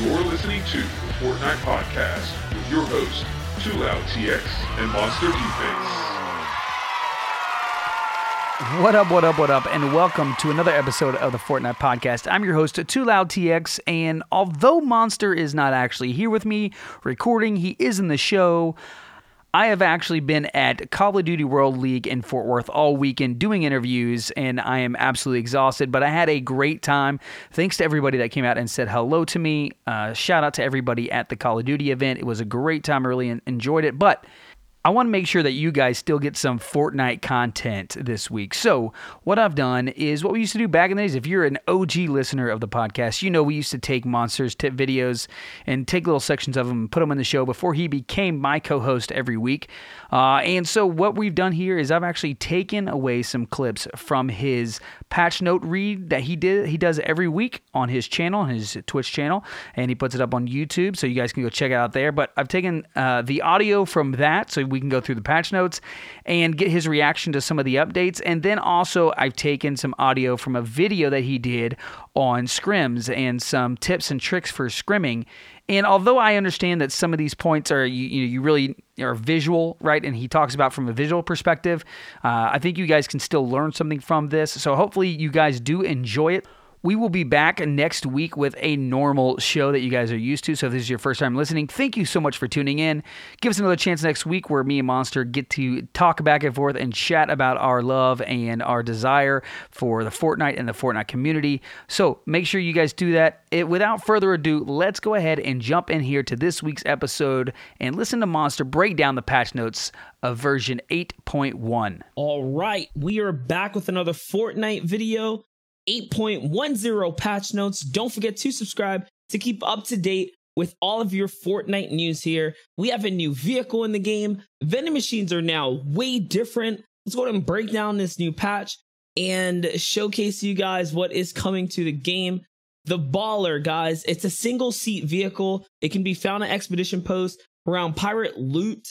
You're listening to the Fortnite Podcast with your host, Too Loud TX and MonsterDFace. What up, what up, what up, and welcome to another episode of the Fortnite Podcast. I'm your host, Too Loud TX, and although Monster is not actually here with me recording, he is in the show. I have actually been at Call of Duty World League in Fort Worth all weekend doing interviews, and I am absolutely exhausted, but I had a great time. Thanks to everybody that came out and said hello to me. Uh, shout out to everybody at the Call of Duty event. It was a great time. I really enjoyed it, but I want to make sure that you guys still get some Fortnite content this week. So, what I've done is what we used to do back in the days. If you're an OG listener of the podcast, you know we used to take Monsters tip videos and take little sections of them and put them in the show before he became my co host every week. Uh, and so, what we've done here is I've actually taken away some clips from his patch note read that he did. He does every week on his channel, his Twitch channel, and he puts it up on YouTube. So, you guys can go check it out there. But I've taken uh, the audio from that. So, we can go through the patch notes and get his reaction to some of the updates. And then also, I've taken some audio from a video that he did on scrims and some tips and tricks for scrimming. And although I understand that some of these points are you, you, you really are visual, right? And he talks about from a visual perspective, uh, I think you guys can still learn something from this. So hopefully you guys do enjoy it. We will be back next week with a normal show that you guys are used to. So if this is your first time listening, thank you so much for tuning in. Give us another chance next week where me and Monster get to talk back and forth and chat about our love and our desire for the Fortnite and the Fortnite community. So make sure you guys do that. It, without further ado, let's go ahead and jump in here to this week's episode and listen to Monster break down the patch notes of version 8.1. All right, we are back with another Fortnite video. 8.10 patch notes. Don't forget to subscribe to keep up to date with all of your Fortnite news here. We have a new vehicle in the game. Vending machines are now way different. Let's go ahead and break down this new patch and showcase you guys what is coming to the game. The Baller, guys, it's a single seat vehicle. It can be found at Expedition Post around Pirate Loot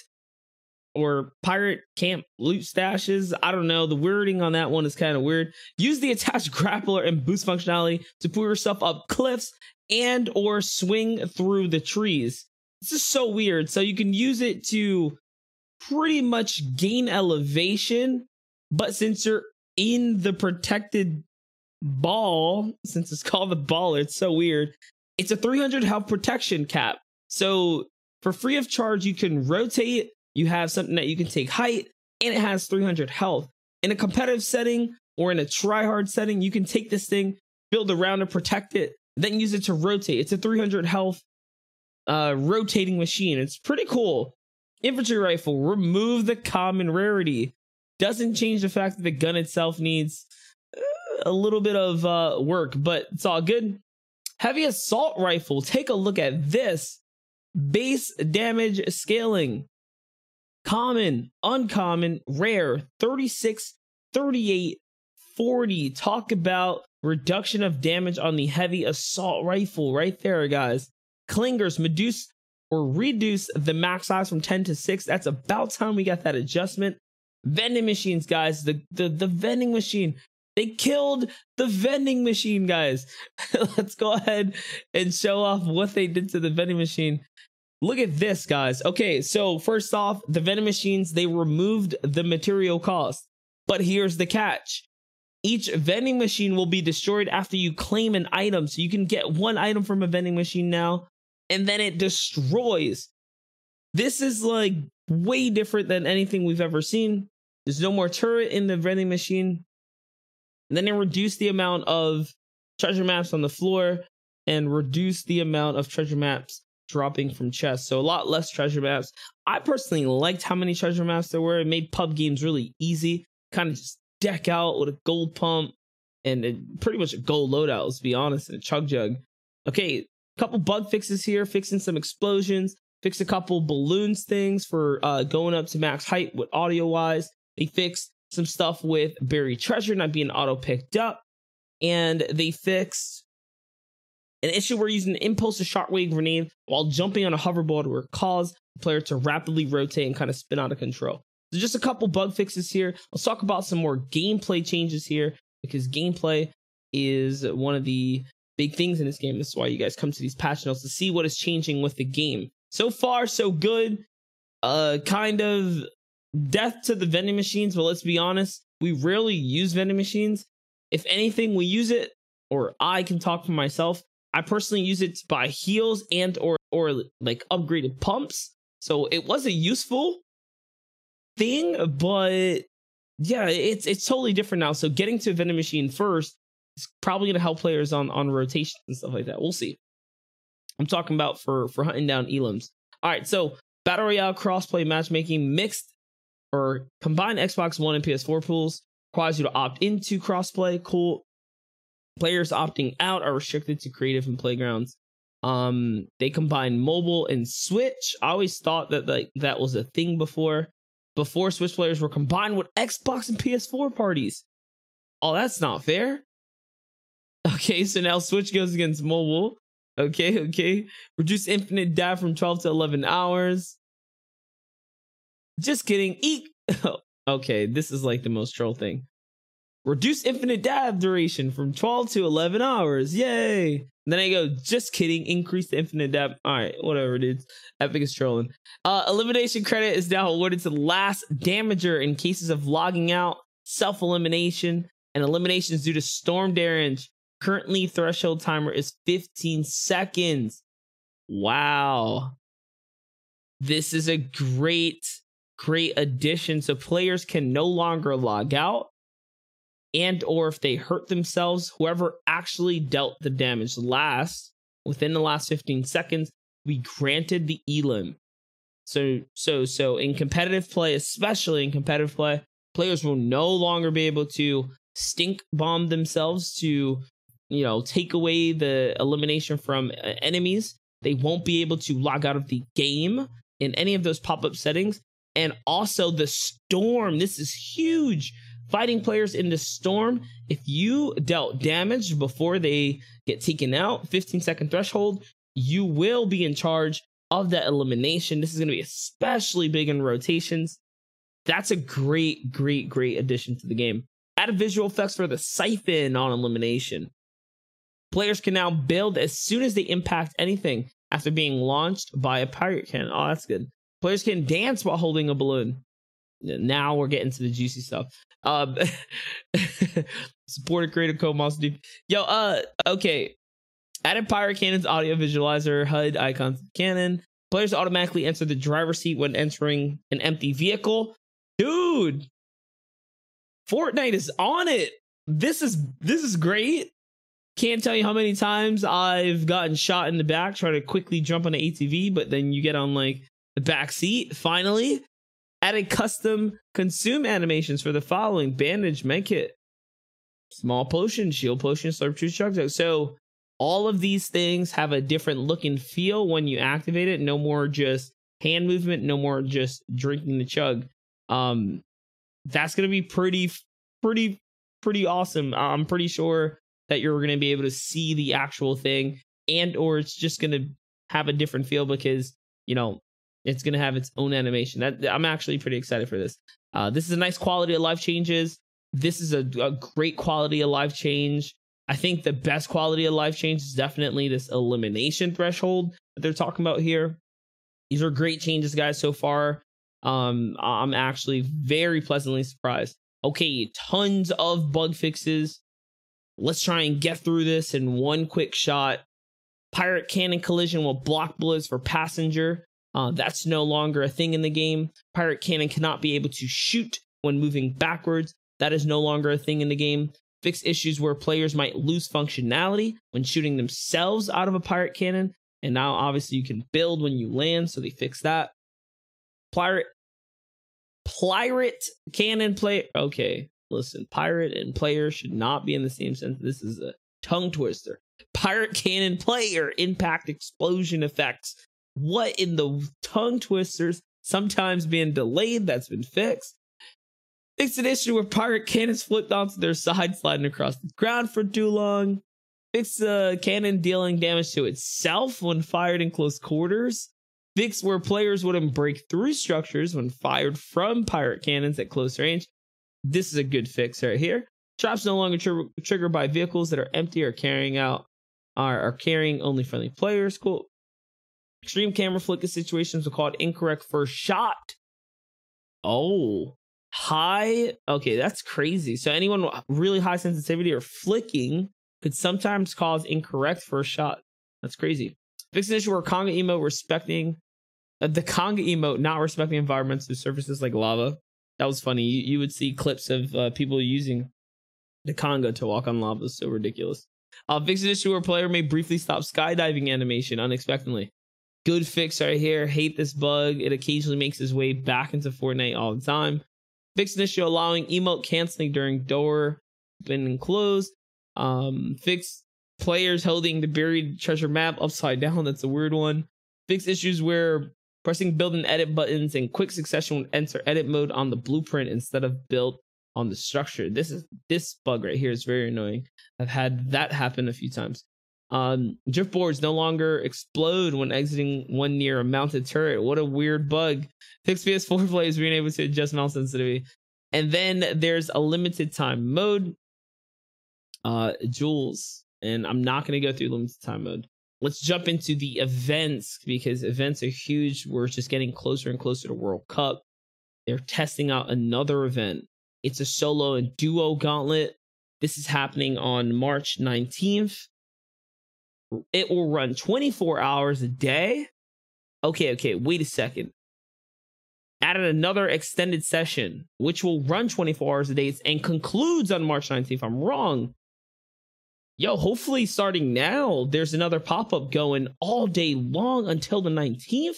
or pirate camp loot stashes. I don't know. The wording on that one is kind of weird. Use the attached grappler and boost functionality to pull yourself up cliffs and or swing through the trees. This is so weird. So you can use it to pretty much gain elevation, but since you're in the protected ball, since it's called the ball, it's so weird. It's a 300 health protection cap. So for free of charge, you can rotate you have something that you can take height and it has 300 health. In a competitive setting or in a try hard setting, you can take this thing, build around to protect it, then use it to rotate. It's a 300 health uh, rotating machine. It's pretty cool. Infantry rifle, remove the common rarity. Doesn't change the fact that the gun itself needs uh, a little bit of uh, work, but it's all good. Heavy assault rifle, take a look at this. Base damage scaling common, uncommon, rare, 36, 38, 40. Talk about reduction of damage on the heavy assault rifle right there, guys. Clingers, reduce or reduce the max size from 10 to 6. That's about time we got that adjustment. Vending machines, guys. The the, the vending machine. They killed the vending machine, guys. Let's go ahead and show off what they did to the vending machine. Look at this, guys. Okay, so first off, the vending machines, they removed the material cost. But here's the catch. Each vending machine will be destroyed after you claim an item. So you can get one item from a vending machine now, and then it destroys. This is like way different than anything we've ever seen. There's no more turret in the vending machine. And then it reduced the amount of treasure maps on the floor and reduced the amount of treasure maps dropping from chests. So a lot less treasure maps. I personally liked how many treasure maps there were. It made pub games really easy. Kind of just deck out with a gold pump and it, pretty much a gold loadout, let's be honest, and a chug jug. Okay, couple bug fixes here, fixing some explosions, fixed a couple balloons things for uh, going up to max height with audio wise. They fixed some stuff with buried treasure not being auto picked up. And they fixed an issue where using an impulse to shockwave grenade while jumping on a hoverboard will cause the player to rapidly rotate and kind of spin out of control. So just a couple bug fixes here. Let's talk about some more gameplay changes here because gameplay is one of the big things in this game. This is why you guys come to these patch notes to see what is changing with the game. So far, so good. Uh, kind of death to the vending machines, but let's be honest, we rarely use vending machines. If anything, we use it, or I can talk for myself. I personally use it to buy heals and or or like upgraded pumps. So it was a useful thing, but yeah, it's it's totally different now. So getting to a vending machine first is probably gonna help players on on rotation and stuff like that. We'll see. I'm talking about for for hunting down elims. All right, so battle royale crossplay matchmaking mixed or combined Xbox One and PS4 pools requires you to opt into crossplay. Cool. Players opting out are restricted to creative and playgrounds. Um, they combine mobile and Switch. I always thought that like that was a thing before. Before Switch players were combined with Xbox and PS4 parties. Oh, that's not fair. Okay, so now Switch goes against mobile. Okay, okay. Reduce infinite dab from 12 to 11 hours. Just kidding. Eek. okay, this is like the most troll thing. Reduce infinite dab duration from 12 to 11 hours. Yay. And then I go, just kidding. Increase the infinite dab. All right, whatever, dude. Epic is trolling. Uh, elimination credit is now awarded to last damager in cases of logging out, self elimination, and eliminations due to storm damage. Currently, threshold timer is 15 seconds. Wow. This is a great great addition so players can no longer log out and or if they hurt themselves whoever actually dealt the damage last within the last 15 seconds we granted the elim so so so in competitive play especially in competitive play players will no longer be able to stink bomb themselves to you know take away the elimination from uh, enemies they won't be able to log out of the game in any of those pop-up settings and also the storm. This is huge. Fighting players in the storm, if you dealt damage before they get taken out, 15 second threshold, you will be in charge of that elimination. This is going to be especially big in rotations. That's a great, great, great addition to the game. Add visual effects for the siphon on elimination. Players can now build as soon as they impact anything after being launched by a pirate cannon. Oh, that's good. Players can dance while holding a balloon. Now we're getting to the juicy stuff. Um, supported creative code monster deep. Yo, uh, okay. Added pirate cannon's audio visualizer, HUD icons cannon. Players automatically enter the driver's seat when entering an empty vehicle. Dude, Fortnite is on it. This is this is great. Can't tell you how many times I've gotten shot in the back trying to quickly jump on an ATV, but then you get on like the back seat. Finally, added custom consume animations for the following bandage, medkit, small potion, shield potion, slurp juice, chug. So all of these things have a different look and feel when you activate it. No more just hand movement, no more just drinking the chug. Um, that's gonna be pretty, pretty, pretty awesome. I'm pretty sure that you're gonna be able to see the actual thing, and or it's just gonna have a different feel because you know it's going to have its own animation. That, I'm actually pretty excited for this. Uh, this is a nice quality of life changes. This is a, a great quality of life change. I think the best quality of life change is definitely this elimination threshold that they're talking about here. These are great changes, guys, so far. Um, I'm actually very pleasantly surprised. Okay, tons of bug fixes. Let's try and get through this in one quick shot. Pirate cannon collision will block bullets for passenger. Uh, that's no longer a thing in the game. Pirate Cannon cannot be able to shoot when moving backwards. That is no longer a thing in the game. Fix issues where players might lose functionality when shooting themselves out of a pirate cannon. And now, obviously, you can build when you land, so they fix that. Pirate, pirate cannon play. Okay, listen, pirate and player should not be in the same sense. This is a tongue twister. Pirate cannon player impact explosion effects what in the tongue twisters? Sometimes being delayed, that's been fixed. Fixed an issue where pirate cannons flipped onto their side, sliding across the ground for too long. Fix a cannon dealing damage to itself when fired in close quarters. Fix where players wouldn't break through structures when fired from pirate cannons at close range. This is a good fix right here. Traps no longer tr- triggered by vehicles that are empty or carrying out are, are carrying only friendly players. Cool. Extreme camera flicker situations are called incorrect first shot. Oh, high. Okay, that's crazy. So anyone really high sensitivity or flicking could sometimes cause incorrect first shot. That's crazy. Fix an issue where Conga emote respecting uh, the Conga emote not respecting environments through surfaces like lava. That was funny. You, you would see clips of uh, people using the Conga to walk on lava. So ridiculous. Uh, fix an issue where player may briefly stop skydiving animation unexpectedly. Good fix right here. Hate this bug. It occasionally makes its way back into Fortnite all the time. Fix an issue allowing emote canceling during door open and close. Um, fix players holding the buried treasure map upside down. That's a weird one. Fix issues where pressing build and edit buttons in quick succession would enter edit mode on the blueprint instead of built on the structure. This is this bug right here is very annoying. I've had that happen a few times. Um, drift boards no longer explode when exiting one near a mounted turret. What a weird bug. Fix PS4 players being able to adjust mount sensitivity. And then there's a limited time mode. Uh, Jules, and I'm not going to go through limited time mode. Let's jump into the events because events are huge. We're just getting closer and closer to World Cup. They're testing out another event. It's a solo and duo gauntlet. This is happening on March 19th. It will run 24 hours a day. Okay, okay, wait a second. Added another extended session, which will run 24 hours a day and concludes on March 19th. If I'm wrong. Yo, hopefully starting now, there's another pop up going all day long until the 19th.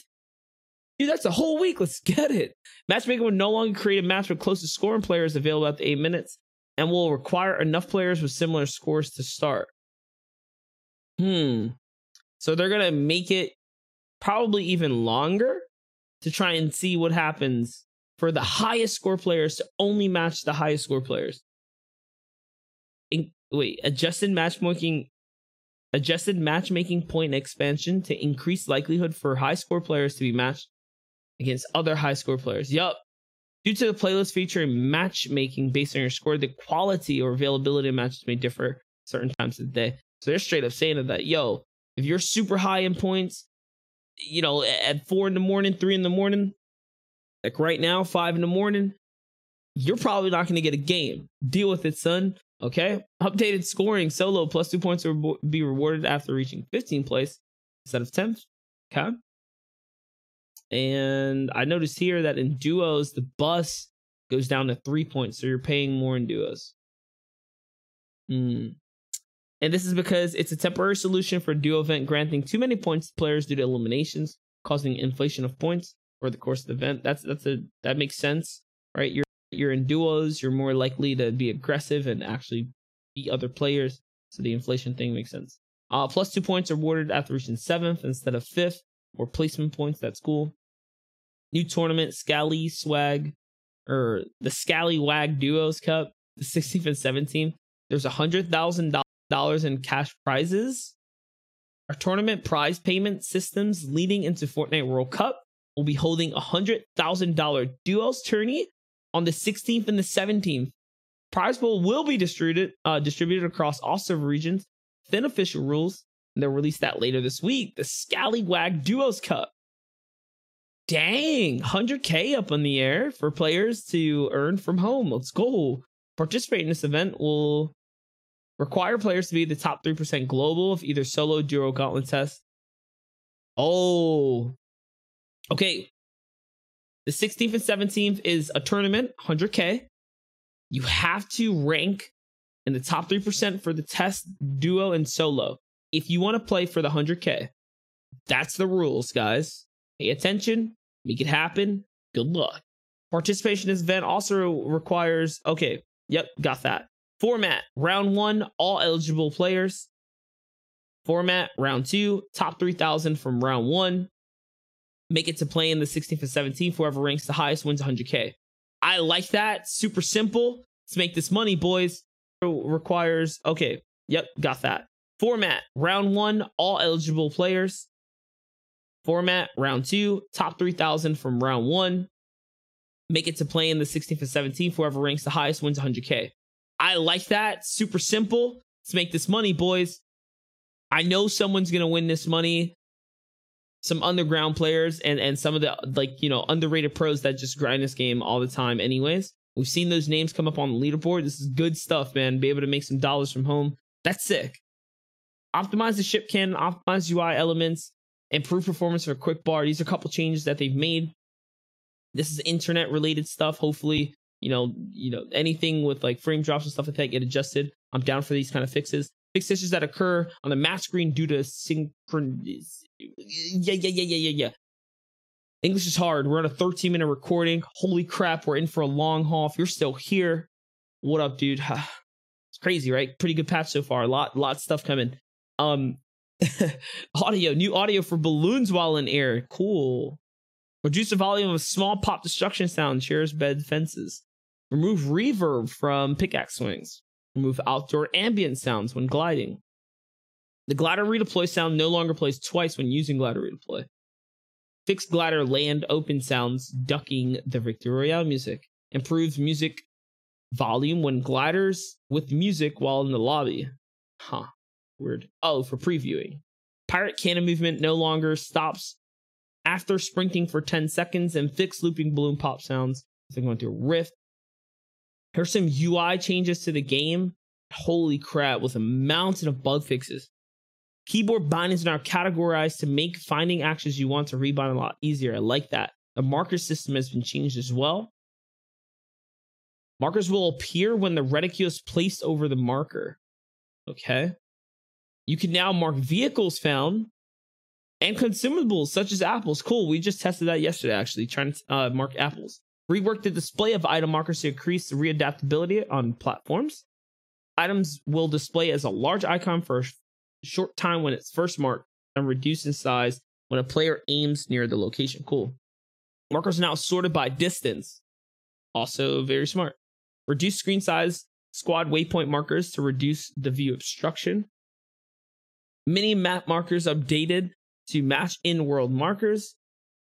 Dude, that's a whole week. Let's get it. Matchmaking will no longer create a match with closest scoring players available at the eight minutes and will require enough players with similar scores to start. Hmm. So they're gonna make it probably even longer to try and see what happens for the highest score players to only match the highest score players. In, wait, adjusted matchmaking adjusted matchmaking point expansion to increase likelihood for high score players to be matched against other high score players. Yup. Due to the playlist featuring matchmaking based on your score, the quality or availability of matches may differ certain times of the day. So they're straight up saying that, yo, if you're super high in points, you know, at four in the morning, three in the morning, like right now, five in the morning, you're probably not going to get a game. Deal with it, son. Okay. Updated scoring solo plus two points will be rewarded after reaching 15th place instead of 10th. Okay. And I noticed here that in duos, the bus goes down to three points. So you're paying more in duos. Hmm. And this is because it's a temporary solution for duo event granting too many points to players due to eliminations, causing inflation of points over the course of the event. That's that's a that makes sense, right? You're you're in duos, you're more likely to be aggressive and actually beat other players. So the inflation thing makes sense. Uh, plus two points awarded after reaching seventh instead of fifth, or placement points. That's cool. New tournament, Scally Swag, or the Scally Wag Duos Cup, the 16th and 17th. There's a hundred thousand dollars in cash prizes. Our tournament prize payment systems leading into Fortnite World Cup will be holding a hundred thousand dollar duels tourney on the 16th and the 17th. Prize pool will be distributed uh, distributed across all server regions. Thin official rules. And they'll release that later this week. The Scallywag Duos Cup. Dang, 100k up in the air for players to earn from home. Let's go. Participate in this event will Require players to be the top 3% global of either solo, duo, gauntlet test. Oh. Okay. The 16th and 17th is a tournament, 100K. You have to rank in the top 3% for the test, duo, and solo. If you want to play for the 100K, that's the rules, guys. Pay attention, make it happen. Good luck. Participation in this event also requires, okay, yep, got that. Format round one, all eligible players. Format round two, top 3,000 from round one. Make it to play in the 16th and 17th. Whoever ranks the highest wins 100K. I like that. Super simple. Let's make this money, boys. Requires, okay, yep, got that. Format round one, all eligible players. Format round two, top 3,000 from round one. Make it to play in the 16th and 17th. Whoever ranks the highest wins 100K. I like that. Super simple. Let's make this money, boys. I know someone's gonna win this money. Some underground players and and some of the like you know underrated pros that just grind this game all the time. Anyways, we've seen those names come up on the leaderboard. This is good stuff, man. Be able to make some dollars from home. That's sick. Optimize the ship cannon, optimize UI elements, improve performance for quick bar. These are a couple changes that they've made. This is internet related stuff. Hopefully, you know, you know, anything with like frame drops and stuff like that get adjusted. I'm down for these kind of fixes. Fix issues that occur on the match screen due to synchron. Yeah, yeah, yeah, yeah, yeah, yeah. English is hard. We're on a 13 minute recording. Holy crap, we're in for a long haul. If you're still here, what up, dude? it's crazy, right? Pretty good patch so far. A lot, lot of stuff coming. Um, audio, new audio for balloons while in air. Cool. Reduce the volume of small pop destruction sound. Chairs, bed, fences. Remove reverb from pickaxe swings. Remove outdoor ambient sounds when gliding. The glider redeploy sound no longer plays twice when using glider redeploy. Fixed glider land open sounds ducking the Victory Royale music. Improves music volume when gliders with music while in the lobby. Huh. Weird. Oh, for previewing. Pirate cannon movement no longer stops after sprinting for 10 seconds and fixed looping balloon pop sounds. So going to Rift. Here's some UI changes to the game. Holy crap, with a mountain of bug fixes. Keyboard bindings are now categorized to make finding actions you want to rebind a lot easier. I like that. The marker system has been changed as well. Markers will appear when the reticule is placed over the marker. Okay. You can now mark vehicles found and consumables such as apples. Cool. We just tested that yesterday, actually, trying to uh, mark apples. Rework the display of item markers to increase the readaptability on platforms. Items will display as a large icon for a short time when it's first marked and reduce in size when a player aims near the location. Cool. Markers are now sorted by distance. Also very smart. Reduce screen size squad waypoint markers to reduce the view obstruction. Mini map markers updated to match in world markers.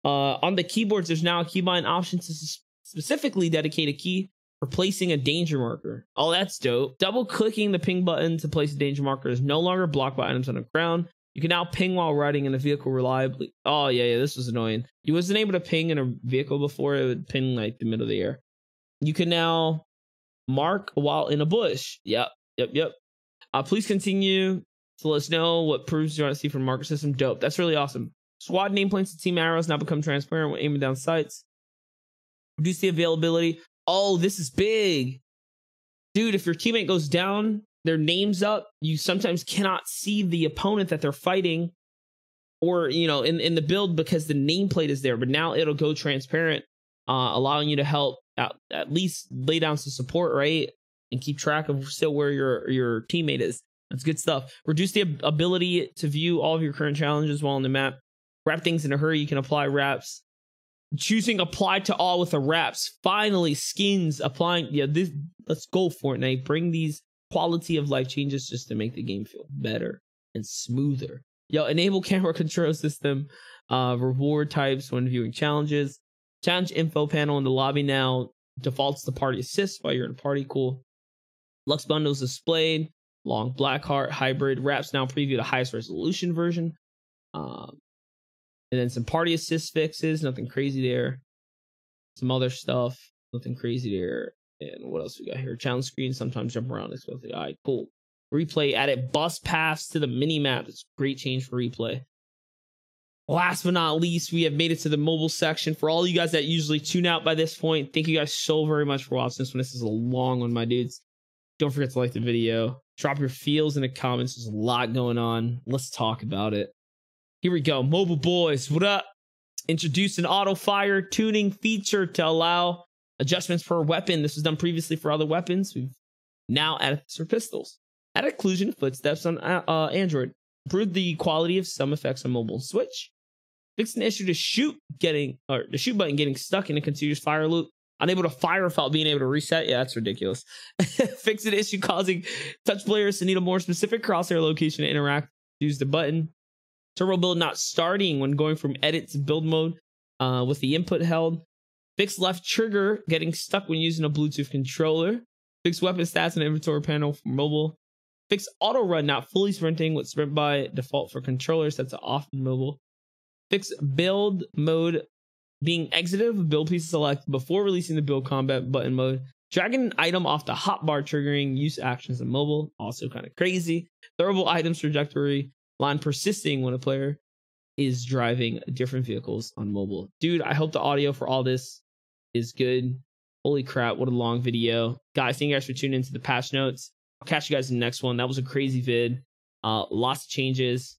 Uh, on the keyboards, there's now a keybind option to specifically dedicate a key for placing a danger marker. Oh, that's dope. Double clicking the ping button to place a danger marker is no longer blocked by items on the ground. You can now ping while riding in a vehicle reliably. Oh, yeah, yeah, this was annoying. You wasn't able to ping in a vehicle before, it would ping like the middle of the air. You can now mark while in a bush. Yep, yep, yep. Uh, please continue to let us know what proofs you want to see from marker system. Dope. That's really awesome. Squad nameplates and team arrows now become transparent when aiming down sights. Reduce the availability. Oh, this is big. Dude, if your teammate goes down, their name's up, you sometimes cannot see the opponent that they're fighting or, you know, in, in the build because the nameplate is there. But now it'll go transparent, uh, allowing you to help at, at least lay down some support, right? And keep track of still where your, your teammate is. That's good stuff. Reduce the ability to view all of your current challenges while on the map. Wrap things in a hurry. You can apply wraps. Choosing apply to all with the wraps. Finally, skins applying. Yeah, this. Let's go Fortnite. Bring these quality of life changes just to make the game feel better and smoother. Yo, enable camera control system. Uh, reward types when viewing challenges. Challenge info panel in the lobby now defaults to party assist while you're in a party. Cool. Lux bundles displayed long Blackheart hybrid wraps now preview the highest resolution version. Um, and then some party assist fixes, nothing crazy there. Some other stuff, nothing crazy there. And what else we got here? Challenge screen, sometimes jump around. Especially. All right, cool. Replay added bus paths to the mini map. It's great change for replay. Last but not least, we have made it to the mobile section. For all you guys that usually tune out by this point, thank you guys so very much for watching this one. This is a long one, my dudes. Don't forget to like the video. Drop your feels in the comments. There's a lot going on. Let's talk about it. Here we go. Mobile boys, what up? Introduce an auto fire tuning feature to allow adjustments per weapon. This was done previously for other weapons. We've now added this for pistols. Add occlusion footsteps on uh, uh, Android. Improve the quality of some effects on mobile Switch. Fix an issue to shoot getting or the shoot button getting stuck in a continuous fire loop unable to fire without being able to reset. Yeah, that's ridiculous. Fix an issue causing touch players to need a more specific crosshair location to interact. Use the button. Turbo build not starting when going from edit to build mode uh, with the input held. Fix left trigger getting stuck when using a Bluetooth controller. Fix weapon stats and inventory panel for mobile. Fix auto run not fully sprinting with sprint by default for controllers. That's off mobile. Fix build mode being exited with build piece select before releasing the build combat button mode. Dragging an item off the hotbar triggering use actions in mobile. Also kind of crazy. Throwable items trajectory line persisting when a player is driving different vehicles on mobile. Dude, I hope the audio for all this is good. Holy crap, what a long video. Guys, thank you guys for tuning into the patch notes. I'll catch you guys in the next one. That was a crazy vid. Uh, lots of changes.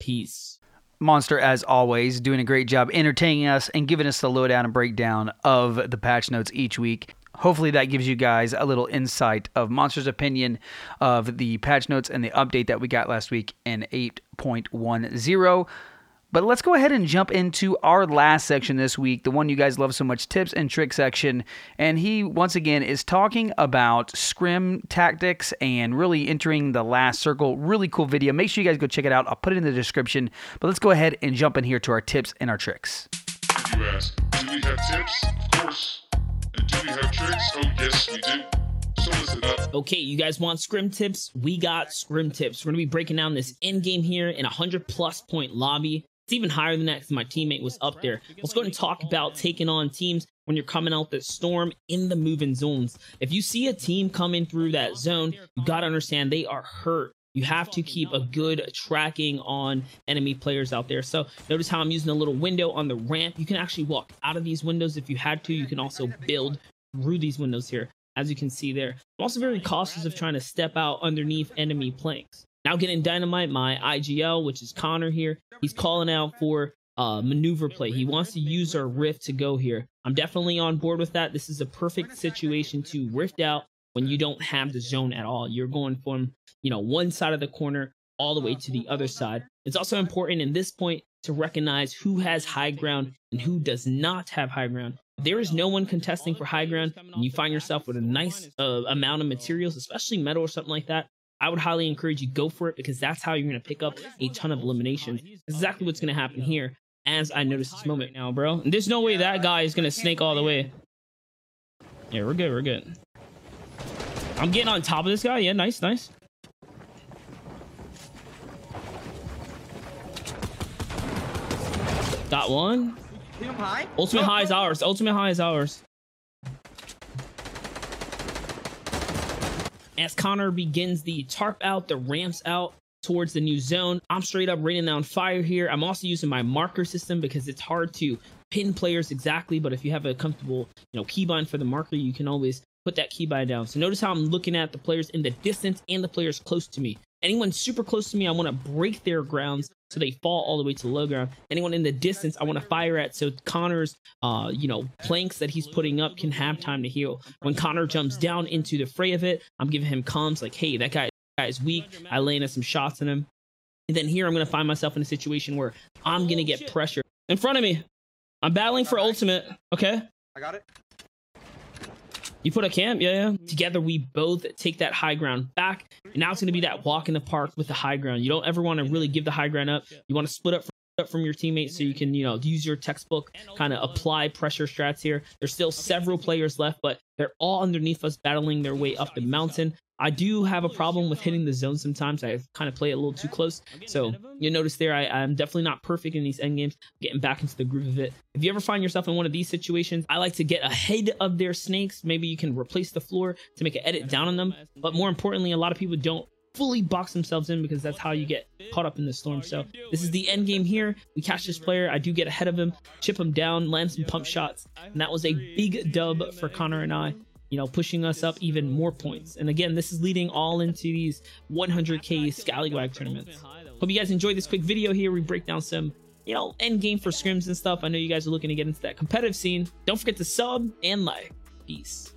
Peace. Monster, as always, doing a great job entertaining us and giving us the lowdown and breakdown of the patch notes each week. Hopefully, that gives you guys a little insight of Monster's opinion of the patch notes and the update that we got last week in 8.10. But let's go ahead and jump into our last section this week, the one you guys love so much tips and trick section. And he, once again, is talking about scrim tactics and really entering the last circle. Really cool video. Make sure you guys go check it out. I'll put it in the description. But let's go ahead and jump in here to our tips and our tricks. You ask, do we have tips? Of course. We have tricks? Oh, yes, we do. So listen up. Okay, you guys want scrim tips? We got scrim tips. We're gonna be breaking down this end game here in a hundred plus point lobby. It's even higher than that because my teammate was up there. Let's go ahead and talk about taking on teams when you're coming out the storm in the moving zones. If you see a team coming through that zone, you got to understand they are hurt. You have to keep a good tracking on enemy players out there. So notice how I'm using a little window on the ramp. You can actually walk out of these windows if you had to. You can also build through these windows here, as you can see there. I'm also very cautious of trying to step out underneath enemy planks. Now getting dynamite, my IGL, which is Connor here. He's calling out for uh, maneuver play. He wants to use our rift to go here. I'm definitely on board with that. This is a perfect situation to rift out when you don't have the zone at all. You're going from, you know, one side of the corner all the way to the other side. It's also important in this point to recognize who has high ground and who does not have high ground. There is no one contesting for high ground and you find yourself with a nice uh, amount of materials, especially metal or something like that, I would highly encourage you go for it because that's how you're going to pick up a ton of eliminations. exactly what's going to happen here as I notice this moment now, bro. There's no way that guy is going to snake all the way. Yeah, we're good. We're good. I'm getting on top of this guy. Yeah, nice, nice. Got one. Ultimate high is ours. Ultimate high is ours. As Connor begins the tarp out, the ramps out towards the new zone, I'm straight up raining down fire here. I'm also using my marker system because it's hard to pin players exactly, but if you have a comfortable, you know, keybind for the marker, you can always put that keybind down. So notice how I'm looking at the players in the distance and the players close to me. Anyone super close to me, I want to break their grounds so they fall all the way to low ground. Anyone in the distance, I want to fire at so Connor's, uh, you know, planks that he's putting up can have time to heal. When Connor jumps down into the fray of it, I'm giving him comms like, hey, that guy, that guy is weak. I land some shots in him. And then here I'm to find myself in a situation where I'm to get pressure in front of me. I'm battling for ultimate. Okay. I got it. You put a camp, yeah, yeah. Together, we both take that high ground back. And now it's going to be that walk in the park with the high ground. You don't ever want to really give the high ground up. You want to split up from, up from your teammates so you can, you know, use your textbook, kind of apply pressure strats here. There's still several players left, but they're all underneath us battling their way up the mountain. I do have a problem with hitting the zone sometimes. I kind of play it a little too close. So you notice there, I, am definitely not perfect in these end games, getting back into the groove of it. If you ever find yourself in one of these situations, I like to get ahead of their snakes. Maybe you can replace the floor to make an edit down on them. But more importantly, a lot of people don't fully box themselves in because that's how you get caught up in the storm. So this is the end game here. We catch this player. I do get ahead of him, chip him down, land some pump shots. And that was a big dub for Connor and I you know, pushing us up even more points. And again, this is leading all into these 100k Scallywag tournaments. Hope you guys enjoyed this quick video here. We break down some, you know, end game for scrims and stuff. I know you guys are looking to get into that competitive scene. Don't forget to sub and like. Peace.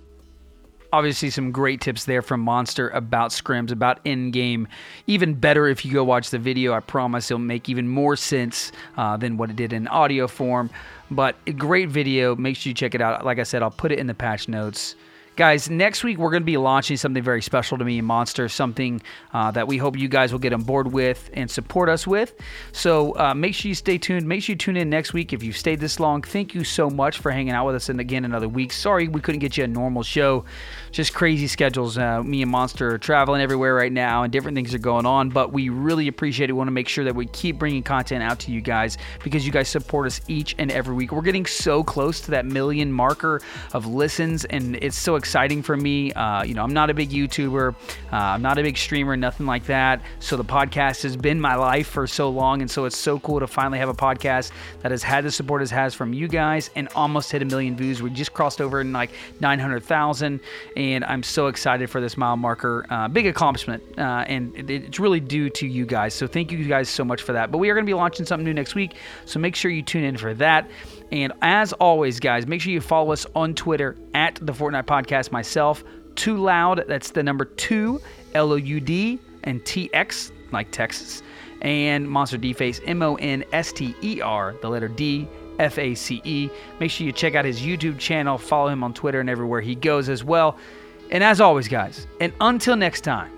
Obviously, some great tips there from Monster about scrims, about end game. Even better if you go watch the video. I promise it'll make even more sense uh, than what it did in audio form. But a great video. Make sure you check it out. Like I said, I'll put it in the patch notes Guys, next week we're going to be launching something very special to me and Monster, something uh, that we hope you guys will get on board with and support us with. So uh, make sure you stay tuned. Make sure you tune in next week if you've stayed this long. Thank you so much for hanging out with us and again another week. Sorry we couldn't get you a normal show. Just crazy schedules. Uh, me and Monster are traveling everywhere right now and different things are going on, but we really appreciate it. We want to make sure that we keep bringing content out to you guys because you guys support us each and every week. We're getting so close to that million marker of listens, and it's so exciting for me. Uh, you know, I'm not a big YouTuber, uh, I'm not a big streamer, nothing like that. So the podcast has been my life for so long, and so it's so cool to finally have a podcast that has had the support it has from you guys and almost hit a million views. We just crossed over in like 900,000, and I'm so excited for this mile marker. Uh, big accomplishment, uh, and it, it's really due to you guys. So thank you guys so much for that. But we are going to be launching something new next week, so make sure you tune in for that. And as always, guys, make sure you follow us on Twitter at the Fortnite Podcast. Myself, Too Loud. That's the number two, L O U D, and T X, like Texas. And Monster D Face, M O N S T E R, the letter D, F A C E. Make sure you check out his YouTube channel, follow him on Twitter and everywhere he goes as well. And as always, guys, and until next time,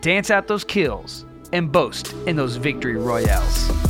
dance out those kills and boast in those victory royales.